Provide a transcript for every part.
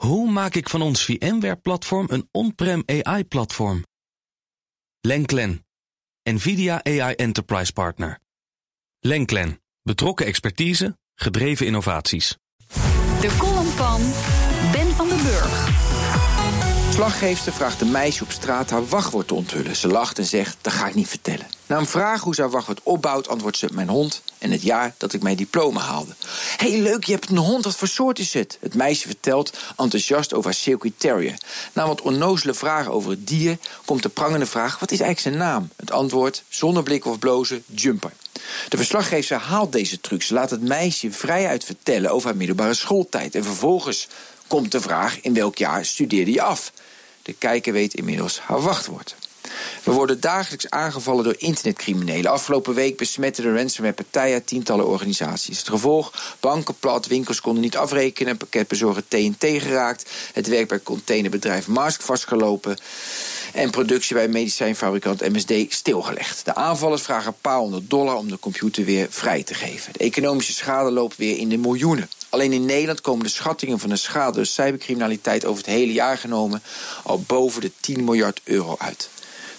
Hoe maak ik van ons VMware-platform een on-prem AI-platform? Lenklen, NVIDIA AI Enterprise Partner. Lenklen, betrokken expertise, gedreven innovaties. De column van Ben van den Burg. Slaggeefster vraagt een meisje op straat haar wachtwoord te onthullen. Ze lacht en zegt, dat ga ik niet vertellen. Na een vraag hoe ze haar wachtwoord opbouwt, antwoordt ze... mijn hond en het jaar dat ik mijn diploma haalde. Hé, hey, leuk, je hebt een hond, wat voor soort is het? Het meisje vertelt, enthousiast over haar Terrier. Na wat onnozele vragen over het dier... komt de prangende vraag, wat is eigenlijk zijn naam? Het antwoord, zonder blik of blozen, Jumper. De verslaggever haalt deze truc. Ze laat het meisje vrijuit vertellen over haar middelbare schooltijd. En vervolgens komt de vraag, in welk jaar studeerde je af? De kijker weet inmiddels haar wachtwoord. We worden dagelijks aangevallen door internetcriminelen. Afgelopen week besmette de ransomware-partijen tientallen organisaties. Het gevolg: banken plat, winkels konden niet afrekenen, pakketbezorger TNT geraakt, het werk bij containerbedrijf Mask vastgelopen en productie bij medicijnfabrikant MSD stilgelegd. De aanvallers vragen een paar honderd dollar om de computer weer vrij te geven. De economische schade loopt weer in de miljoenen. Alleen in Nederland komen de schattingen van de schade door cybercriminaliteit over het hele jaar genomen al boven de 10 miljard euro uit.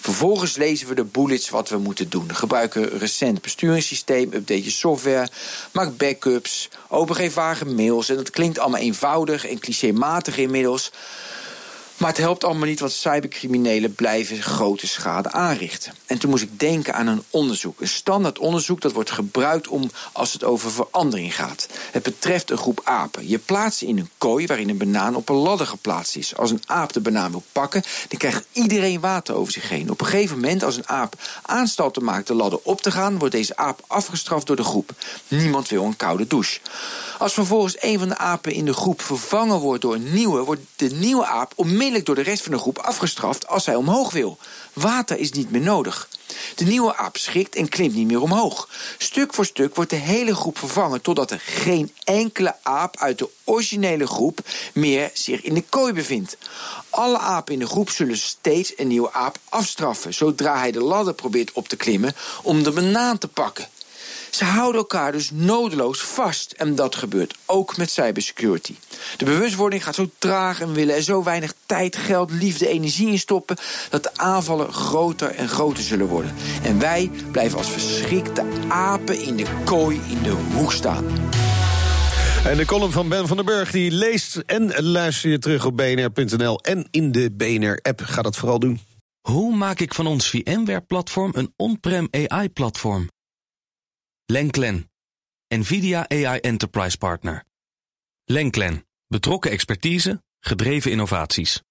Vervolgens lezen we de bullets wat we moeten doen. Gebruik een recent besturingssysteem, update je software, maak backups, open geen vage mails. En dat klinkt allemaal eenvoudig en clichématig inmiddels. Maar het helpt allemaal niet, want cybercriminelen blijven grote schade aanrichten. En toen moest ik denken aan een onderzoek. Een standaard onderzoek dat wordt gebruikt om als het over verandering gaat. Het betreft een groep apen. Je plaatst ze in een kooi waarin een banaan op een ladder geplaatst is. Als een aap de banaan wil pakken, dan krijgt iedereen water over zich heen. Op een gegeven moment, als een aap aanstalten maakt de ladder op te gaan, wordt deze aap afgestraft door de groep. Niemand wil een koude douche. Als vervolgens een van de apen in de groep vervangen wordt door een nieuwe, wordt de nieuwe aap onmiddellijk door de rest van de groep afgestraft als hij omhoog wil. Water is niet meer nodig. De nieuwe aap schikt en klimt niet meer omhoog. Stuk voor stuk wordt de hele groep vervangen totdat er geen enkele aap uit de originele groep meer zich in de kooi bevindt. Alle apen in de groep zullen steeds een nieuwe aap afstraffen zodra hij de ladder probeert op te klimmen om de banaan te pakken. Ze houden elkaar dus nodeloos vast. En dat gebeurt ook met cybersecurity. De bewustwording gaat zo traag en we willen er zo weinig tijd, geld, liefde, energie in stoppen. dat de aanvallen groter en groter zullen worden. En wij blijven als verschrikte apen in de kooi in de hoek staan. En de column van Ben van den Burg, die leest en luister je terug op bnr.nl en in de BNR-app. Ga dat vooral doen. Hoe maak ik van ons VMware-platform een on-prem AI-platform? Lenklen, NVIDIA AI Enterprise Partner. Lenklen, betrokken expertise, gedreven innovaties.